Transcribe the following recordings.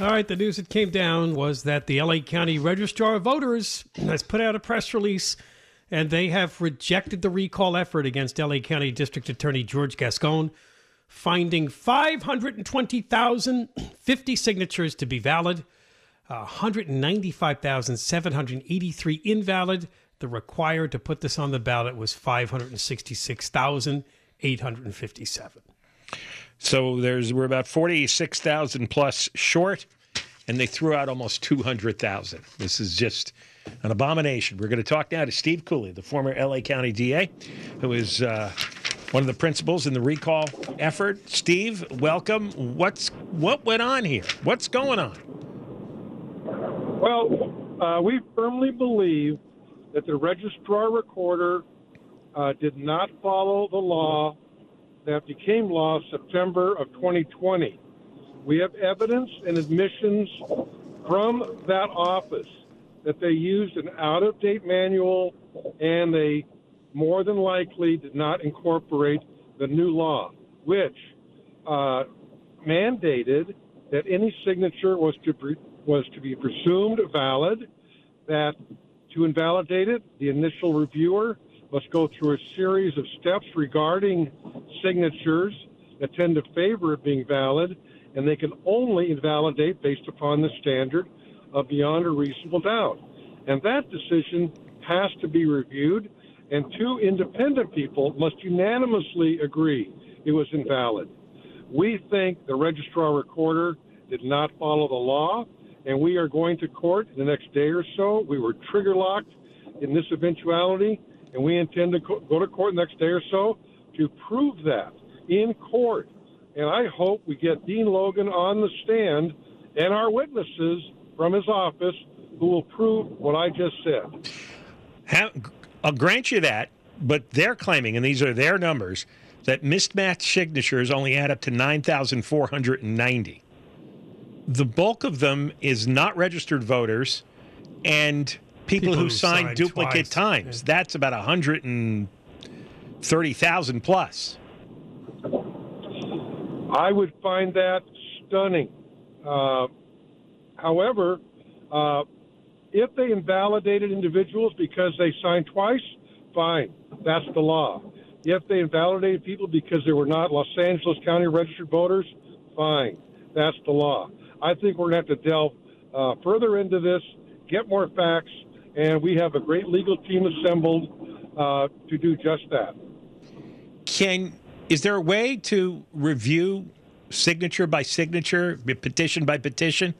All right, the news that came down was that the LA County Registrar of Voters has put out a press release and they have rejected the recall effort against LA County District Attorney George Gascon, finding 520,050 signatures to be valid, uh, 195,783 invalid. The required to put this on the ballot was 566,857. So there's we're about 46,000 plus short, and they threw out almost 200,000. This is just an abomination. We're going to talk now to Steve Cooley, the former LA County DA, who is uh, one of the principals in the recall effort. Steve, welcome. What's what went on here? What's going on? Well, uh, we firmly believe that the registrar recorder uh, did not follow the law that became law September of 2020. We have evidence and admissions from that office that they used an out of date manual and they more than likely did not incorporate the new law, which uh, mandated that any signature was to, be, was to be presumed valid, that to invalidate it, the initial reviewer must go through a series of steps regarding signatures that tend to favor it being valid, and they can only invalidate based upon the standard of beyond a reasonable doubt. And that decision has to be reviewed, and two independent people must unanimously agree it was invalid. We think the registrar recorder did not follow the law, and we are going to court in the next day or so. We were trigger locked in this eventuality, and we intend to go to court next day or so to prove that in court. And I hope we get Dean Logan on the stand and our witnesses from his office who will prove what I just said. I'll grant you that, but they're claiming, and these are their numbers, that mismatched signatures only add up to 9,490. The bulk of them is not registered voters and people, people who, who signed, signed duplicate twice. times. Yeah. That's about 130,000 plus. I would find that stunning. Uh, however, uh, if they invalidated individuals because they signed twice, fine. That's the law. If they invalidated people because they were not Los Angeles County registered voters, fine. That's the law. I think we're going to have to delve uh, further into this, get more facts, and we have a great legal team assembled uh, to do just that. Can is there a way to review signature by signature, petition by petition,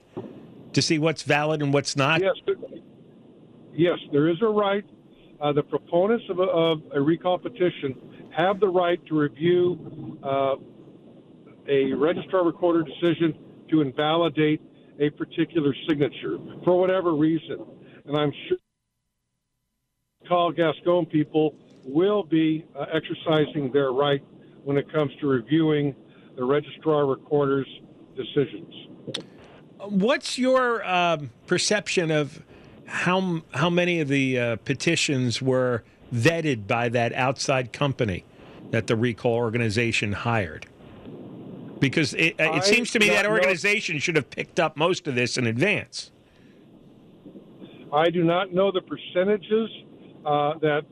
to see what's valid and what's not? Yes, yes, there is a right. Uh, the proponents of a, of a, recall petition have the right to review uh, a registrar recorder decision to invalidate a particular signature for whatever reason. And I'm sure call Gascon people will be uh, exercising their right when it comes to reviewing the registrar recorder's decisions. What's your um, perception of how how many of the uh, petitions were vetted by that outside company that the recall organization hired? Because it, uh, it seems to me that organization know. should have picked up most of this in advance. I do not know the percentages uh, that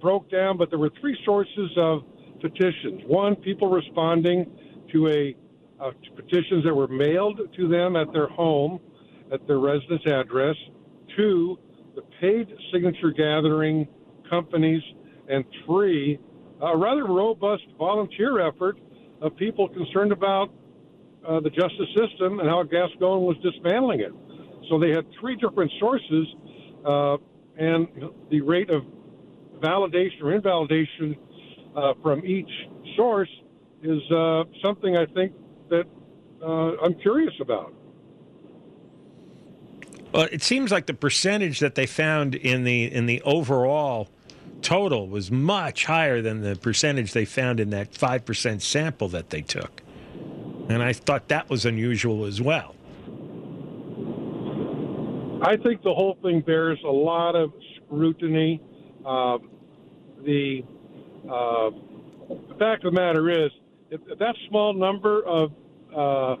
broke down, but there were three sources of petitions. One, people responding to a uh, to petitions that were mailed to them at their home, at their residence address. Two, the paid signature gathering companies, and three, a rather robust volunteer effort of people concerned about uh, the justice system and how Gascon was dismantling it. So they had three different sources, uh, and the rate of validation or invalidation uh, from each source is uh, something I think that uh, I'm curious about. Well, it seems like the percentage that they found in the in the overall total was much higher than the percentage they found in that five percent sample that they took, and I thought that was unusual as well. I think the whole thing bears a lot of scrutiny. Uh, the uh, the fact of the matter is, if, if that small number of uh,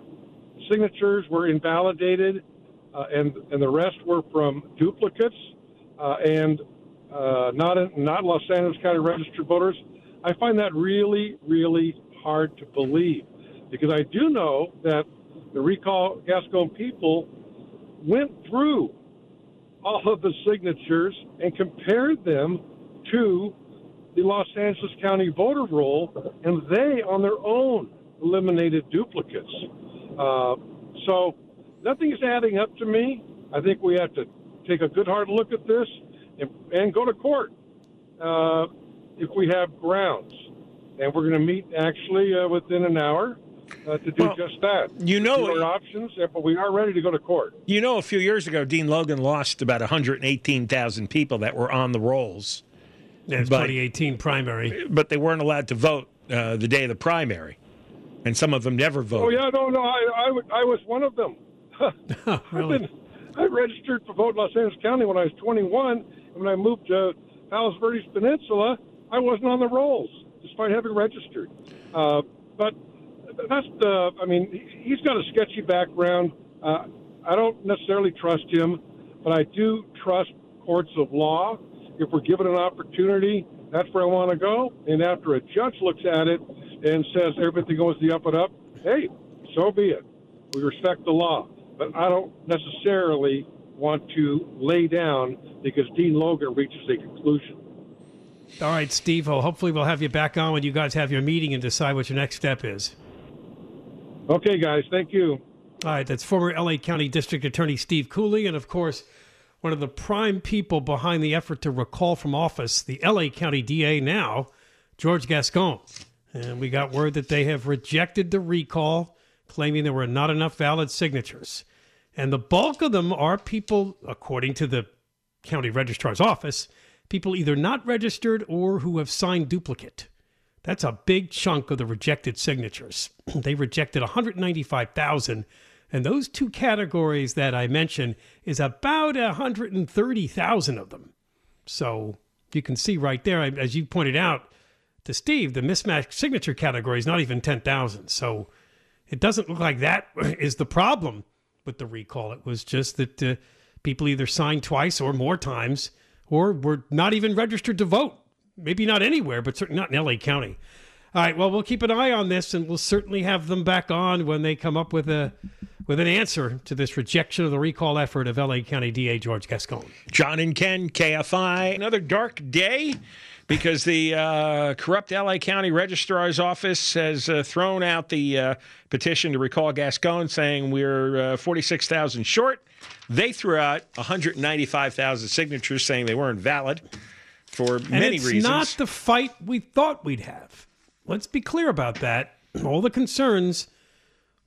signatures were invalidated, uh, and and the rest were from duplicates uh, and uh, not in, not Los Angeles County registered voters. I find that really really hard to believe because I do know that the recall Gascon people went through all of the signatures and compared them to the Los Angeles County voter roll, and they on their own eliminated duplicates. Uh, so nothing is adding up to me. I think we have to take a good hard look at this and, and go to court uh, if we have grounds. And we're going to meet actually uh, within an hour uh, to do Well, just that. you know- our options, uh, but we are ready to go to court. You know, a few years ago, Dean Logan lost about 118,000 people that were on the rolls, It's But- 2018 primary. but they weren't allowed to vote uh, the day of the primary. And some of them never voted. Oh yeah, no, no, I, I, w- I was one of them. I've really? been, I registered to vote in Los Angeles County when I was 21. And when I moved to Palos Verdes Peninsula, I wasn't on the rolls, despite having registered. Uh, but that's the. I mean, he- he's got a sketchy background. Uh, I don't necessarily trust him, but I do trust courts of law. If we're given an opportunity, that's where I want to go. And after a judge looks at it and says everything goes the up and up, hey, so be it. We respect the law. But I don't necessarily want to lay down because Dean Logan reaches a conclusion. All right, Steve. Hopefully we'll have you back on when you guys have your meeting and decide what your next step is. Okay, guys, thank you. All right, that's former LA County District Attorney Steve Cooley, and of course, one of the prime people behind the effort to recall from office the LA County DA now, George Gascon. And we got word that they have rejected the recall, claiming there were not enough valid signatures. And the bulk of them are people, according to the county registrar's office, people either not registered or who have signed duplicate. That's a big chunk of the rejected signatures. they rejected 195,000. And those two categories that I mentioned is about 130,000 of them. So you can see right there, as you pointed out to Steve, the mismatched signature category is not even 10,000. So it doesn't look like that is the problem with the recall. It was just that uh, people either signed twice or more times or were not even registered to vote. Maybe not anywhere, but certainly not in LA County. All right, well, we'll keep an eye on this and we'll certainly have them back on when they come up with a with an answer to this rejection of the recall effort of LA County DA George Gascon. John and Ken, KFI. Another dark day because the uh, corrupt LA County Registrar's Office has uh, thrown out the uh, petition to recall Gascon, saying we're uh, 46,000 short. They threw out 195,000 signatures, saying they weren't valid for And many it's reasons. not the fight we thought we'd have. Let's be clear about that. All the concerns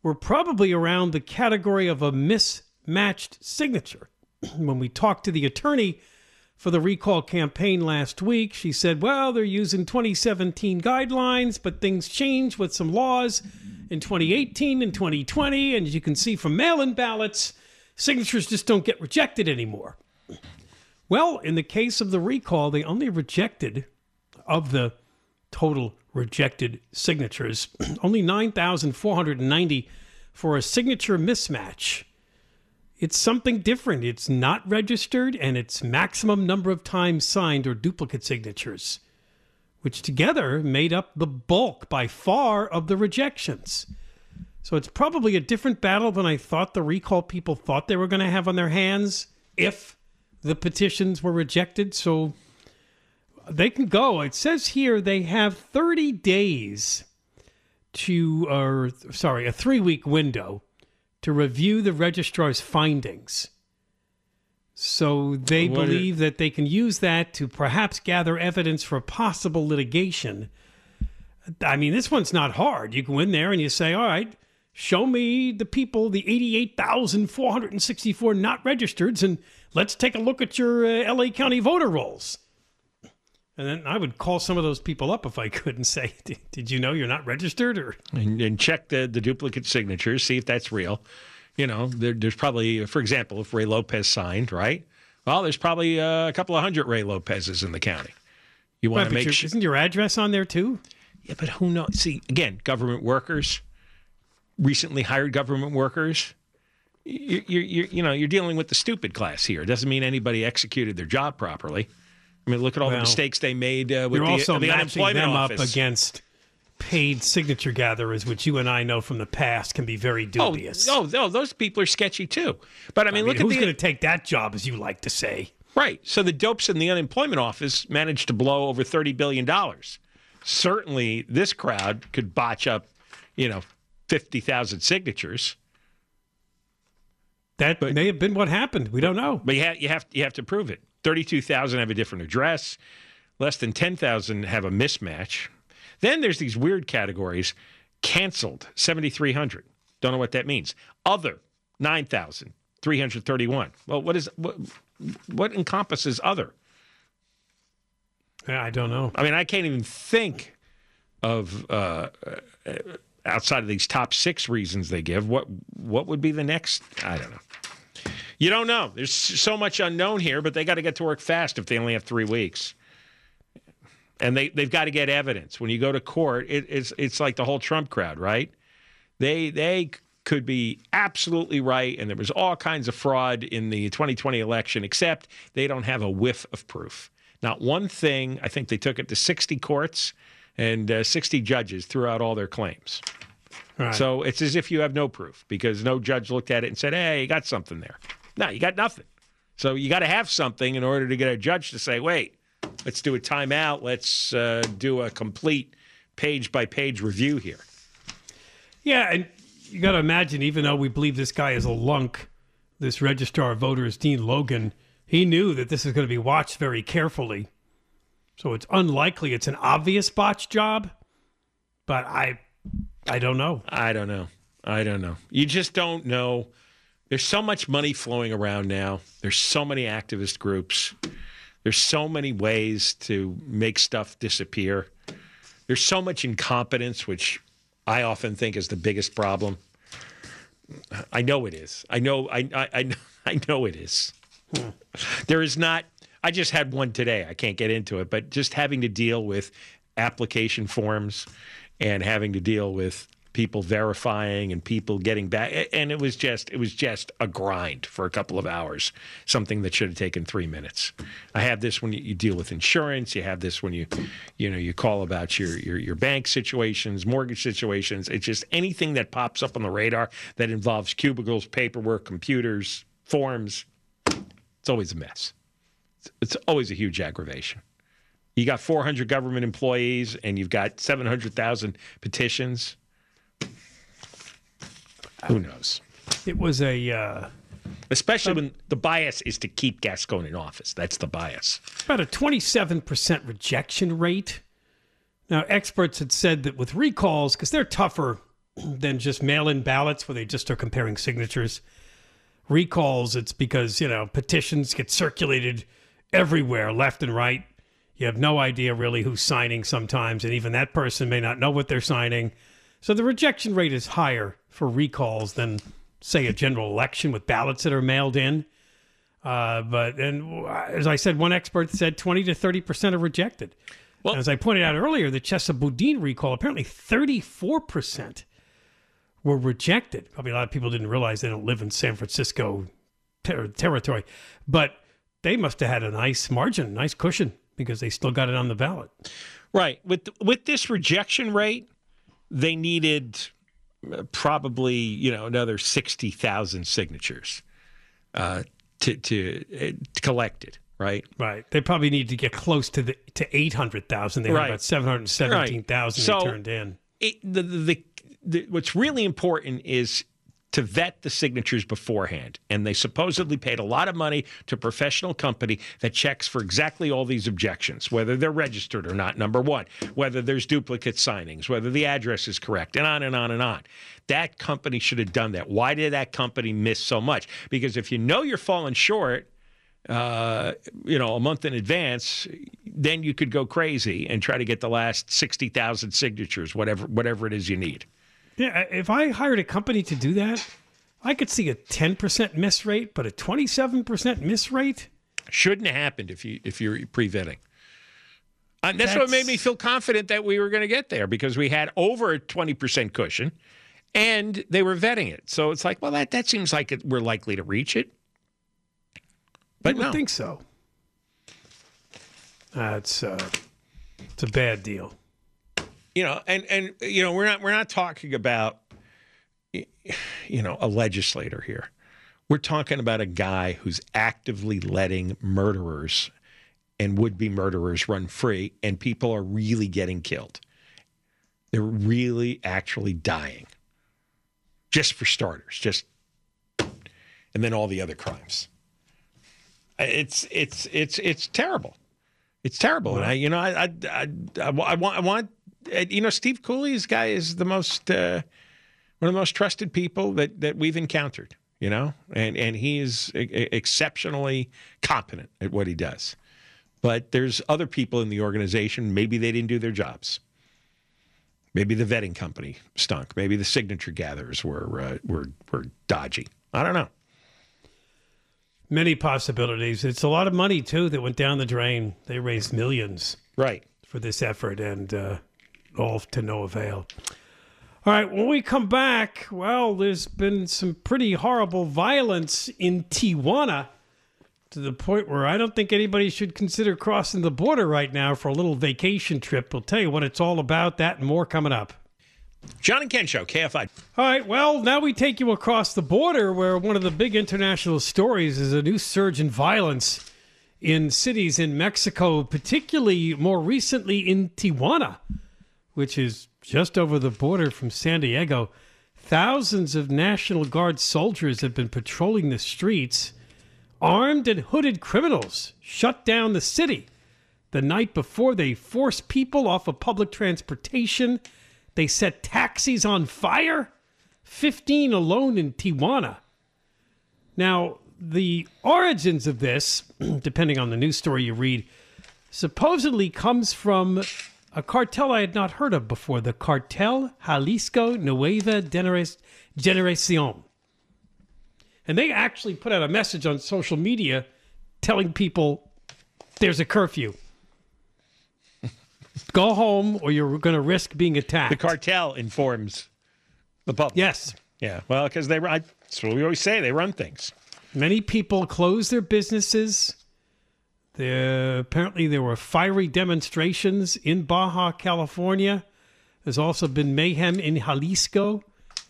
were probably around the category of a mismatched signature. when we talked to the attorney for the recall campaign last week, she said, well, they're using 2017 guidelines, but things change with some laws in 2018 and 2020. And as you can see from mail in ballots, signatures just don't get rejected anymore. Well, in the case of the recall, they only rejected, of the total rejected signatures, only 9,490 for a signature mismatch. It's something different. It's not registered and it's maximum number of times signed or duplicate signatures, which together made up the bulk by far of the rejections. So it's probably a different battle than I thought the recall people thought they were going to have on their hands if the petitions were rejected. So they can go. It says here they have 30 days to, or sorry, a three week window to review the registrar's findings. So they What believe that they can use that to perhaps gather evidence for possible litigation. I mean, this one's not hard. You go in there and you say, all right, show me the people, the 88,464 not registered, and let's take a look at your uh, LA County voter rolls. And then I would call some of those people up if I could and say, "Did- "Did you know you're not registered?" Or and, and check the, the duplicate signatures, see if that's real. You know, there, there's probably, for example, if Ray Lopez signed, right? Well, there's probably uh, a couple of hundred Ray Lopez's in the county. You want to make sure. isn't your address on there too? Yeah, but who knows? See, again, government workers, recently hired government workers. You, you, you, you know, you're dealing with the stupid class here. It doesn't mean anybody executed their job properly. I mean, look at all the mistakes they made uh, with You're the, also the matching unemployment them office. up against paid signature gatherers, which you and I know from the past can be very Oh, dubious. oh, no, those people are sketchy too. But I mean, I mean, look who's at going the to take that job, as you like to say? right. So the dopes in the unemployment office managed to blow over thirty billion dollars. Certainly, this crowd could botch up, you know, fifty thousand signatures. That may have been what happened. We don't know. But you have you have you have to prove it. Thirty-two thousand have a different address. Less than ten thousand have a mismatch. Then there's these weird categories. Canceled seventy-three hundred. Don't know what that means. Other nine thousand three hundred thirty-one. Well, what is what? What encompasses other? I don't know. I mean, I can't even think of uh, uh, outside of these top six reasons they give. What what would be the next? I don't know. You don't know. There's so much unknown here, but they got to get to work fast if they only have three weeks. And they they've got to get evidence. When you go to court, it, it's it's like the whole Trump crowd, right? They they could be absolutely right, and there was all kinds of fraud in the 2020 election, except they don't have a whiff of proof. Not one thing. I think they took it to 60 courts and uh, 60 judges threw out all their claims. Right. So it's as if you have no proof because no judge looked at it and said, "Hey, you got something there." No, you got nothing. So you got to have something in order to get a judge to say, "Wait, let's do a timeout. Let's uh, do a complete page by page review here." Yeah, and you got to imagine, even though we believe this guy is a lunk, this registrar of voters, Dean Logan, he knew that this is going to be watched very carefully. So it's unlikely it's an obvious botch job, but I, I don't know. I don't know. I don't know. You just don't know. There's so much money flowing around now. There's so many activist groups. There's so many ways to make stuff disappear. There's so much incompetence, which I often think is the biggest problem. I know it is. I know. I I I know, I know it is. Hmm. There is not. I just had one today. I can't get into it, but just having to deal with application forms and having to deal with people verifying and people getting back and it was just it was just a grind for a couple of hours something that should have taken three minutes. I have this when you, you deal with insurance you have this when you you know you call about your, your your bank situations mortgage situations. It's just anything that pops up on the radar that involves cubicles paperwork computers forms it's always a mess it's, always a huge aggravation you got 400 government employees and you've got 700,000 petitions. Who knows? It was a uh, Especially when the bias is to keep Gascon in office. That's the bias. about a 27% rejection rate. Now, experts had said that with recalls, because they're tougher than just mail in ballots where they just are comparing signatures, recalls, it's because, you know, petitions get circulated everywhere, left and right. You have no idea really who's signing sometimes, and even that person may not know what they're signing. So the rejection rate is higher for recalls than, say, a general election with ballots that are mailed in. Uh, but and as I said, one expert said 20 to 30 percent are rejected. Well- And as I pointed out earlier, the Chesa Boudin recall apparently 34 percent were rejected. Probably a lot of people didn't realize they don't live in San Francisco ter- territory, but they must have had a nice margin, nice cushion because they still got it on the ballot. Right. With with this rejection rate, they needed uh, probably, you know, another 60,000 signatures uh, to to, uh, to collect it, right? Right. They probably need to get close to the to 800,000. They had Right. about 717,000 Right. So- turned in. it, the, the, the, what's really important is to vet the signatures beforehand. And they supposedly paid a lot of money to a professional company that checks for exactly all these objections, whether they're registered or not, number one, whether there's duplicate signings, whether the address is correct, and on and on and on. That company should have done that. Why did that company miss so much? Because if you know you're falling short, uh, you know, a month in advance, then you could go crazy and try to get the last sixty thousand signatures, whatever whatever it is you need. Yeah, if I hired a company to do that, I could see a 10% miss rate, but a 27% miss rate? Shouldn't have happened if you if you're pre-vetting. And that's, what made me feel confident that we were going to get there because we had over a twenty percent cushion, and they were vetting it. So it's like, well, that that seems like it, we're likely to reach it. But I no. think so. That's uh, it's a bad deal. You know, and and you know, we're not we're not talking about you know a legislator here. We're talking about a guy who's actively letting murderers and would-be murderers run free, and people are really getting killed. They're really actually dying. Just for starters, just and then all the other crimes. It's it's it's it's terrible. It's terrible, and I, you know, I, I, I, I, want, I want, you know, Steve Cooley's guy is the most, uh, one of the most trusted people that that we've encountered, you know, and and he is exceptionally competent at what he does. But there's other people in the organization. Maybe they didn't do their jobs. Maybe the vetting company stunk. Maybe the signature gatherers were uh, were were dodgy. I don't know. Many possibilities. It's a lot of money too that went down the drain. They raised millions Right. for this effort, and uh, all to no avail. All right, when we come back, well, there's been some pretty horrible violence in Tijuana to the point where I don't think anybody should consider crossing the border right now for a little vacation trip. We'll tell you what it's all about, that and more coming up. John and Ken Show, KFI. All right, well, now we take you across the border where one of the big international stories is a new surge in violence in cities in Mexico, particularly more recently in Tijuana, which is just over the border from San Diego. Thousands of National Guard soldiers have been patrolling the streets. Armed and hooded criminals shut down the city the night before they forced people off of public transportation. They set taxis on fire. 15 alone in Tijuana. Now, the origins of this, depending on the news story you read, supposedly comes from a cartel I had not heard of before the Cartel Jalisco Nueva Generacion. And they actually put out a message on social media telling people there's a curfew. Go home or you're going to risk being attacked. The cartel informs the public. yes. Yeah. Well, because they run. That's what we always say. They run things. Many people close their businesses. There, apparently, there were fiery demonstrations in Baja California. There's also been mayhem in Jalisco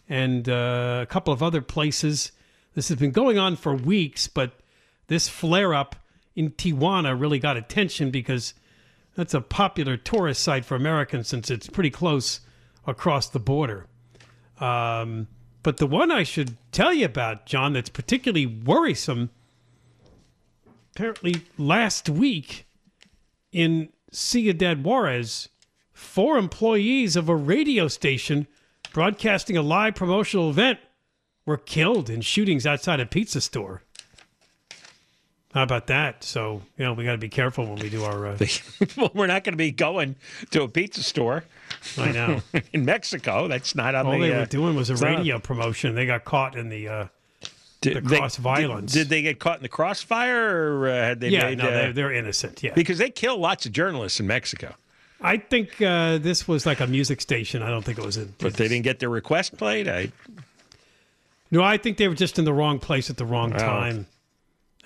and uh, a couple of other places. This has been going on for weeks, but this flare up in Tijuana really got attention because that's a popular tourist site for Americans since it's pretty close across the border. Um, but the one I should tell you about, John, that's particularly worrisome, apparently last week in Ciudad Juarez, four employees of a radio station broadcasting a live promotional event were killed in shootings outside a pizza store. How about that? So, you know, we got to be careful when we do our. Uh, well, we're not going to be going to a pizza store I know. in Mexico. That's not on All the. they uh, were doing was a not- radio promotion. They got caught in the. Uh, did, the they- cross violence. Did, did they get caught in the crossfire, or uh, had they yeah, made? no, uh, they're, they're innocent. Yeah. because they kill lots of journalists in Mexico, I think uh, this was like a music station. I don't think it was a. but they didn't get their request played. I No, I think they were just in the wrong place at the wrong Oh. time.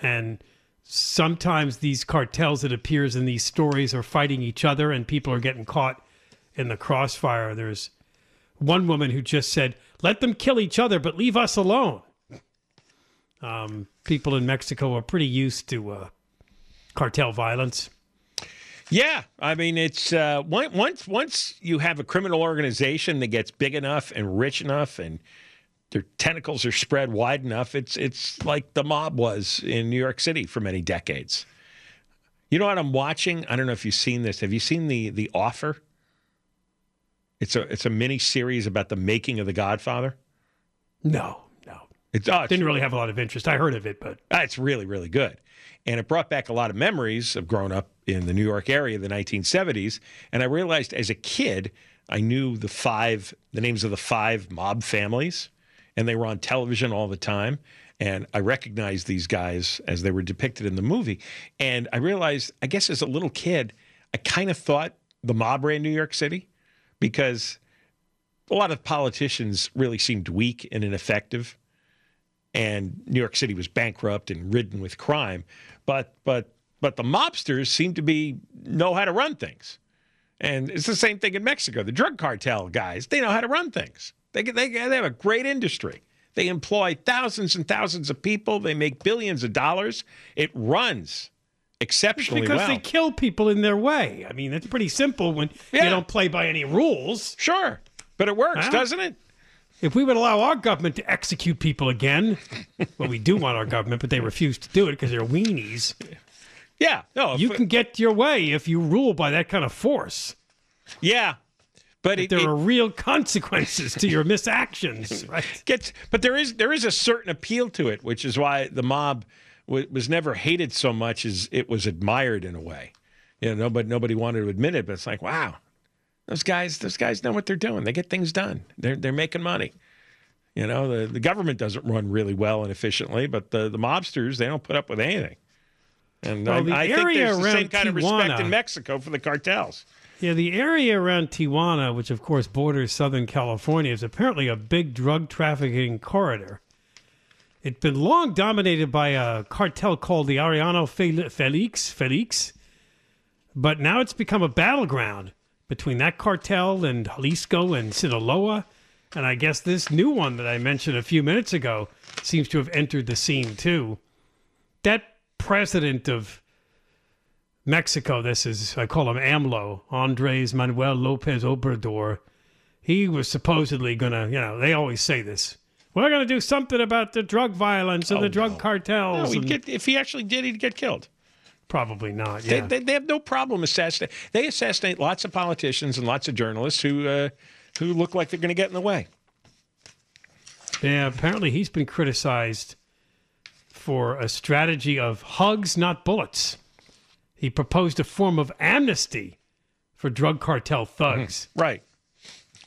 And sometimes these cartels, it appears in these stories, are fighting each other and people are getting caught in the crossfire. There's one woman who just said, let them kill each other, but leave us alone. Um, people in Mexico are pretty used to uh, cartel violence. Yeah, I mean it's uh, once once you have a criminal organization that gets big enough and rich enough, and their tentacles are spread wide enough, it's it's like the mob was in New York City for many decades. You know what I'm watching? I don't know if you've seen this. Have you seen the the Offer? It's a it's a mini series about the making of The Godfather. No, no. It's, oh, Didn't really have a lot of interest. I heard of it, but Ah, It's really, really good. And it brought back a lot of memories of growing up in the New York area in the 1970s. And I realized as a kid, I knew the five, the names of the five mob families, and they were on television all the time. And I recognized these guys as they were depicted in the movie. And I realized, I guess as a little kid, I kind of thought the mob ran New York City because a lot of politicians really seemed weak and ineffective, and New York City was bankrupt and ridden with crime. But but but the mobsters seem to be know how to run things, and it's the same thing in Mexico. The drug cartel guys they know how to run things. They they they have a great industry. They employ thousands and thousands of people. They make billions of dollars. It runs exceptionally because well. they kill people in their way. I mean, it's pretty simple when Yeah. you don't play by any rules. sure, but it works, doesn't it? If we would allow our government to execute people again, well, we do want our government, but they refuse to do it because they're weenies. Yeah, no, You can get your way if you rule by that kind of force. yeah, but it, There it are real consequences to your misactions, right? gets, but there is there is a certain appeal to it, which is why the mob w- was never hated so much as it was admired in a way. You know, nobody nobody wanted to admit it, but it's like, wow, those guys those guys know what they're doing. They get things done. They're they're making money. You know, the, the government doesn't run really well and efficiently, but the, the mobsters, they don't put up with anything. And Well, the I, I think there's the same kind of respect in Mexico for the cartels. Yeah, the area around Tijuana, which of course borders Southern California, is apparently a big drug trafficking corridor. It's been long dominated by a cartel called the Arellano Fel- Felix, Felix, but now it's become a battleground between that cartel and Jalisco and Sinaloa. And I guess this new one that I mentioned a few minutes ago seems to have entered the scene too. That president of Mexico, this is, I call him AMLO, Andres Manuel Lopez Obrador. He was supposedly going to, you know, they always say this. We're going to do something about the drug violence and oh, the drug cartels. Oh, No, he'd and- get, if he actually did, he'd get killed. Probably not. They, Yeah. they, they have no problem assassinating. They assassinate lots of politicians and lots of journalists who uh, who look like they're going to get in the way. yeah. Apparently, he's been criticized for a strategy of hugs, not bullets. He proposed a form of amnesty for drug cartel thugs. Right.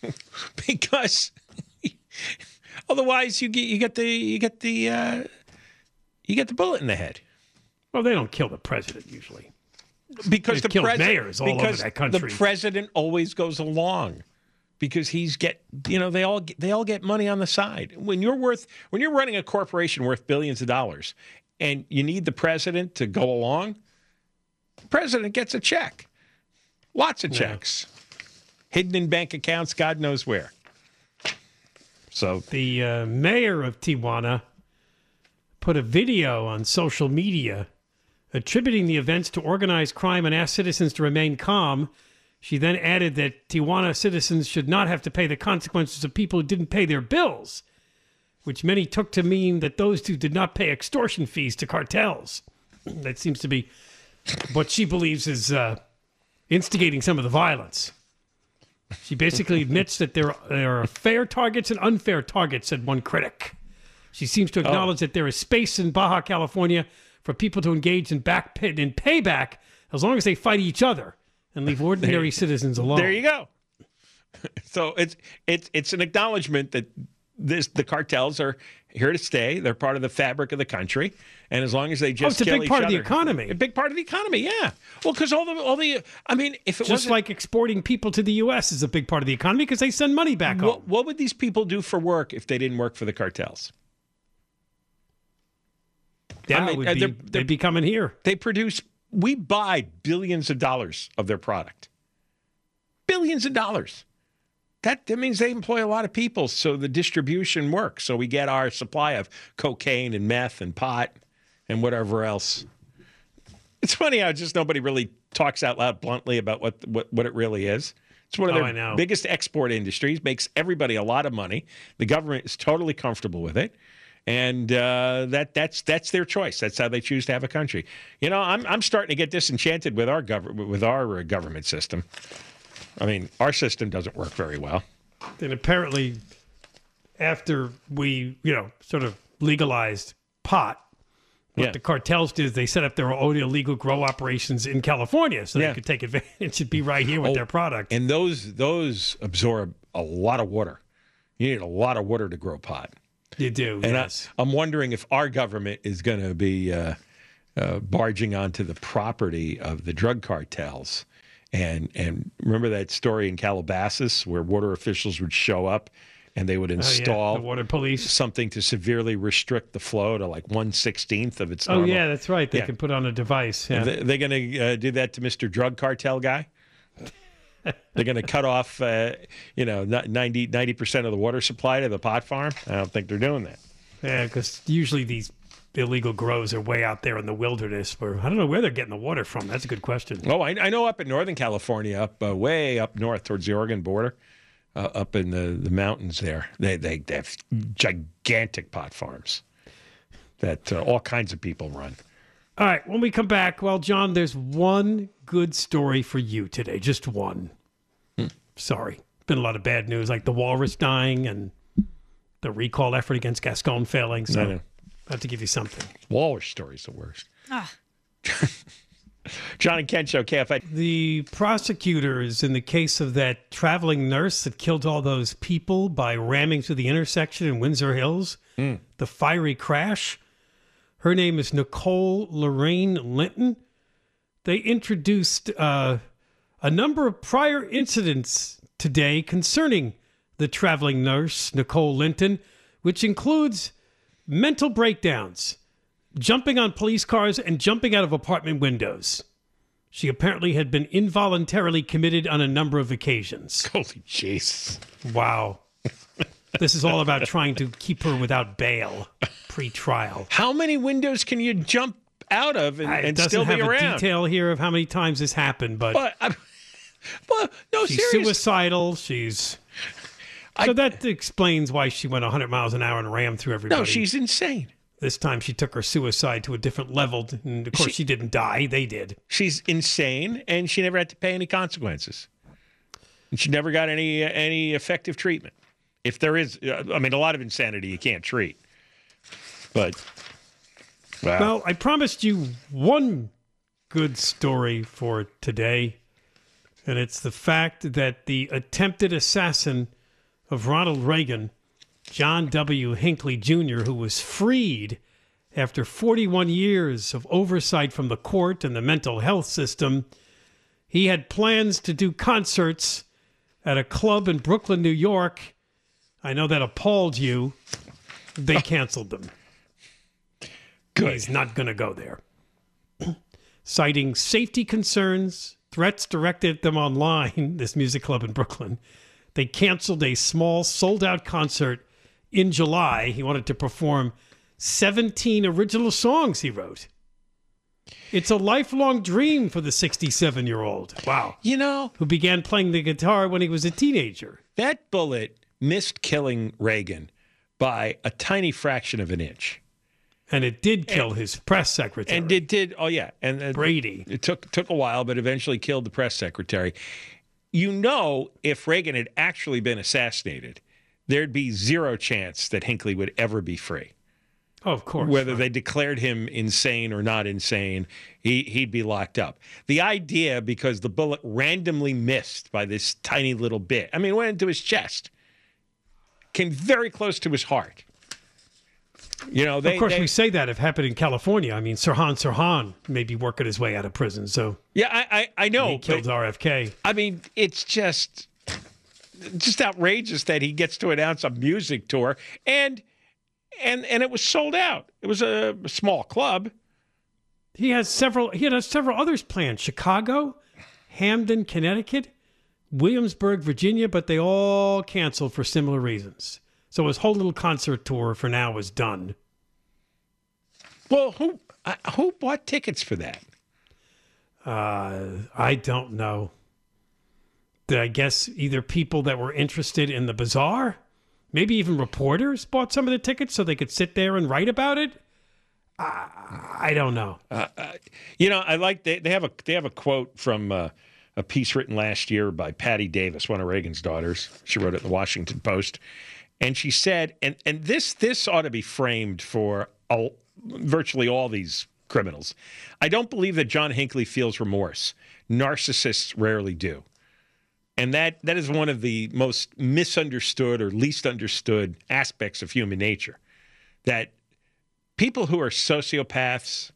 because otherwise you get you get the you get the uh, you get the bullet in the head. Well, they don't kill the president usually. Because They've the president mayors all over that country. the president always goes along because he's get you know they all get, they all get money on the side. When you're worth when you're running a corporation worth billions of dollars and you need the president to go along, the president gets a check. Lots of checks. Hidden in bank accounts God knows where. So The uh, mayor of Tijuana put a video on social media attributing the events to organized crime and asked citizens to remain calm. She then added that Tijuana citizens should not have to pay the consequences of people who didn't pay their bills, which many took to mean that those who did not pay extortion fees to cartels. That seems to be what she believes is uh, instigating some of the violence. She basically admits that there, there are fair targets and unfair targets, said one critic. She seems to acknowledge that there is space in Baja California for people to engage in back in payback as long as they fight each other and leave ordinary citizens alone. There you go. So it's it's it's an acknowledgement that this the cartels are here to stay. They're part of the fabric of the country, and as long as they oh, just Oh, it's a big part of the economy. a big part of the economy. Yeah. Well, because all the all the I mean, if it Just like exporting people to the U.S. is a big part of the economy because they send money back home. what, what would these people do for work if they didn't work for the cartels? That I mean, would uh, be, they're- they're- they'd be coming here. They produce. We buy billions of dollars of their product. Billions of dollars. That, that means they employ a lot of people, so the distribution works. So we get our supply of cocaine and meth and pot and whatever else. It's funny how just nobody really talks out loud bluntly about what what, what it really is. It's one of Oh, their biggest export industries, makes everybody a lot of money. The government is totally comfortable with it. And uh, that that's that's their choice. That's how they choose to have a country. You know, I'm I'm starting to get disenchanted with our government with our uh, government system. I mean, our system doesn't work very well. And apparently, after we, you know, sort of legalized pot, what Yeah. the cartels did is they set up their own illegal grow operations in California so Yeah. they could take advantage and be right here with Oh, their product. And those those absorb a lot of water. You need a lot of water to grow pot. You do, And yes. I, I'm wondering if our government is going to be uh, uh, barging onto the property of the drug cartels And and remember that story in Calabasas where water officials would show up and they would Oh, yeah, install the water police. something to severely restrict the flow to like one sixteenth of its. Oh normal. yeah, that's right. They Yeah. can put on a device. Yeah. They- They're going to uh, do that to Mr. Drug Cartel guy. They're going to cut off, uh, you know, 90 percent of the water supply to the pot farm. I don't think they're doing that. Yeah, because usually these illegal grows are way out there in the wilderness. Where I don't know where they're getting the water from. That's a good question. Oh, I, I know up in Northern California, up uh, way up north towards the Oregon border, uh, up in the, the mountains there, they, they, they have gigantic pot farms that uh, all kinds of people run. All right, when we come back, well, John, there's one good story for you today. Just one. Hmm. Sorry, been a lot of bad news, like the walrus dying and the recall effort against Gascon failing. So I know. I have to give you something. Walrus story's the worst. Ah. John and Ken Show, KFI. The prosecutors in the case of that traveling nurse that killed all those people by ramming through the intersection in Windsor Hills, the fiery crash. Her name is Nicole Lorraine Linton. They introduced uh, a number of prior incidents today concerning the traveling nurse, Nicole Linton, which includes mental breakdowns, jumping on police cars, and jumping out of apartment windows. She apparently had been involuntarily committed on a number of occasions. Holy Jesus. Wow. this is all about trying to keep her without bail pre-trial. How many windows can you jump out of and, and doesn't still have be a around? detail here of how many times this happened, but But, I, well, no, she's seriously. suicidal. She's so that explains why she went 100 miles an hour and rammed through everybody. No, she's insane. this time she took her suicide to a different level, and of course She- she didn't die. They did. She's insane, and she never had to pay any consequences. And she never got any any effective treatment. If there is, I mean, a lot of insanity you can't treat. But wow. Well, I promised you one good story for today, and it's the fact that the attempted assassin of Ronald Reagan, John W. Hinckley Jr., who was freed after 41 years of oversight from the court and the mental health system, he had plans to do concerts at a club in Brooklyn, New York. I know that appalled you. They canceled them. Good. He's not going to go there. Citing safety concerns, threats directed at them online, this music club in Brooklyn, they canceled a small sold out concert in July. He wanted to perform 17 original songs he wrote. It's a lifelong dream for the 67 year old. Wow. You know, Who began playing the guitar when he was a teenager. that bullet missed killing Reagan by a tiny fraction of an inch. And it did kill his press secretary, And it did, oh, yeah. And uh, Brady. It took took a while, but eventually killed the press secretary. You know, if Reagan had actually been assassinated, there'd be zero chance that Hinckley would ever be free. Oh, of course. Whether they declared him insane or not insane, he, he'd be locked up. The idea, because the bullet randomly missed by this tiny little bit, I mean, it went into his chest, came very close to his heart. You know, they, Of course, they- we say that if it happened in California. I mean, Sirhan Sirhan may be working his way out of prison, so yeah, I, I, I know. he killed but- RFK. I mean, it's just just outrageous that he gets to announce a music tour and and and it was sold out. It was a small club. He has several. He had several others planned: Chicago, Hamden, Connecticut, Williamsburg, Virginia, but they all canceled for similar reasons. So his whole little concert tour for now is done. Well, who uh, who bought tickets for that? Uh, I don't know. I guess either people that were interested in the bazaar, maybe even reporters bought some of the tickets so they could sit there and write about it. I, I don't know. You know, I like they, they have a they have a quote from uh, a piece written last year by Patti Davis, one of Reagan's daughters. She wrote it in the Washington Post, and she said, and and this this ought to be framed for all, virtually all these criminals. I don't believe that John Hinckley feels remorse. Narcissists rarely do. And that that is one of the most misunderstood or least understood aspects of human nature. That people who are sociopaths,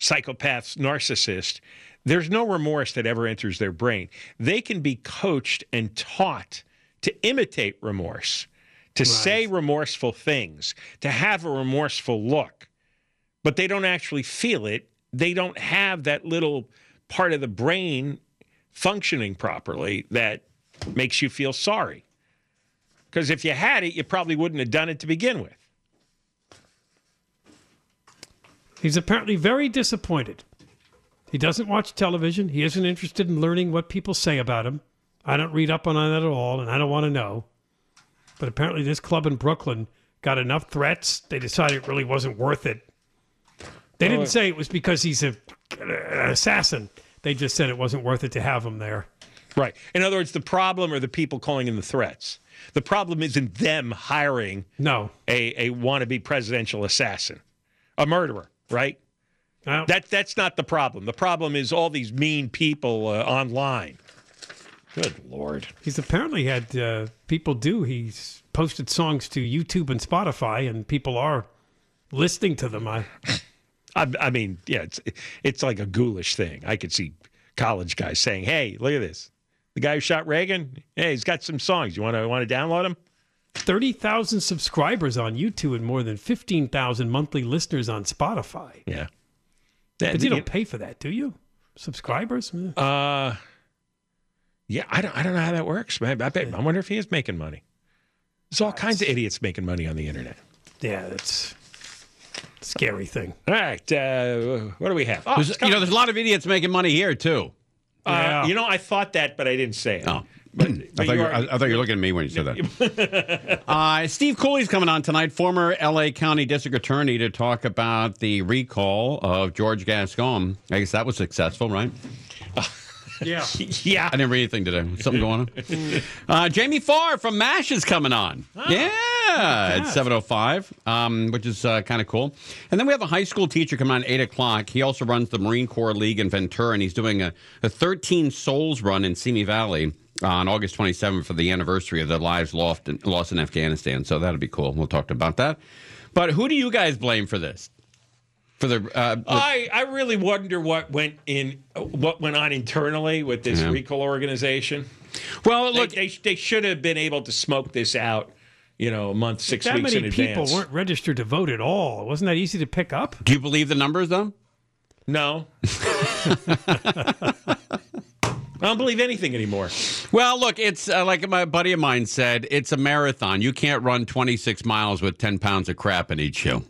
psychopaths, narcissists, there's no remorse that ever enters their brain. They can be coached and taught to imitate remorse, to say remorseful things, to have a remorseful look, but they don't actually feel it. They don't have that little part of the brain functioning properly that makes you feel sorry. Because if you had it, you probably wouldn't have done it to begin with. He's apparently very disappointed. He doesn't watch television. He isn't interested in learning what people say about him. I don't read up on that at all, and I don't want to know. But apparently, this club in Brooklyn got enough threats. They decided it really wasn't worth it. They didn't say it was because he's a, an assassin. They just said it wasn't worth it to have him there. Right. In other words, the problem are the people calling in the threats. The problem isn't them hiring No. a, a wannabe presidential assassin, a murderer, right? Well, That that's not the problem. The problem is all these mean people uh, online. Good lord. he's apparently had uh, people do. He's posted songs to YouTube and Spotify, and people are listening to them. I, I, I mean, yeah, it's it's like a ghoulish thing. I could see college guys saying, "Hey, look at this. The guy who shot Reagan. Hey, he's got some songs. You want to want to download them?" 30,000 subscribers on YouTube and more than 15,000 monthly listeners on Spotify. Yeah. But you don't pay for that, do you? Subscribers? Uh, yeah, I don't, I don't know how that works. man. I, bet, I wonder if he is making money. There's all kinds of idiots making money on the internet. Yeah, that's a scary thing. All right, uh, what do we have? Oh, There's, you know, there's a lot of idiots making money here too. uh, Yeah. you know, I thought that, but I didn't say it. Oh. But, I thought, you you were, are- I, I thought you were looking at me when you said that. uh, Steve Cooley's coming on tonight, former LA County District Attorney, to talk about the recall of George Gascon. I guess that was successful, right? Yeah. yeah. I didn't read anything today. Something going on? Uh, Jamie Farr from MASH is coming on. yeah, at 7.05, um, which is uh, kind of cool. And then we have a high school teacher coming on at 8 o'clock. He also runs the Marine Corps League in Ventura, and he's doing a, a 13 Souls run in Simi Valley on August 27th for the anniversary of the lives lost in, lost in Afghanistan. So that'll be cool. We'll talk about that. But who do you guys blame for this? For the, uh, the- I, I really wonder what went in what went on internally with this Yeah. recall organization. well, They, look, they, they should have been able to smoke this out, you know, a month, six That weeks many in people advance. weren't registered to vote at all. Wasn't that easy to pick up? do you believe the numbers though? No. I don't believe anything anymore. Well, look, it's uh, like my buddy of mine said, it's a marathon. You can't run 26 miles with 10 pounds of crap in each shoe.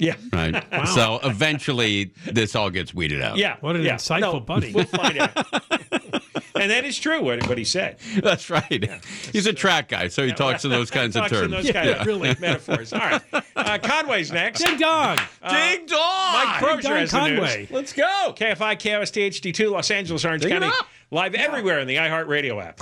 Yeah. Right. wow. So eventually, this all gets weeded out. Yeah. What an yeah. insightful No, buddy. We'll find out. and that is true, what, what he said. That's right. He's a track guy, so he talks in those kinds of Talks in terms. those kind of really metaphors. All right. Uh, Conway's next. Ding dong! Ding dong! Mike Crozier Don has the news. Conway. Let's go. KFI, KOST HD2, Los Angeles, Orange Ding County. up. Live everywhere in the iHeartRadio app.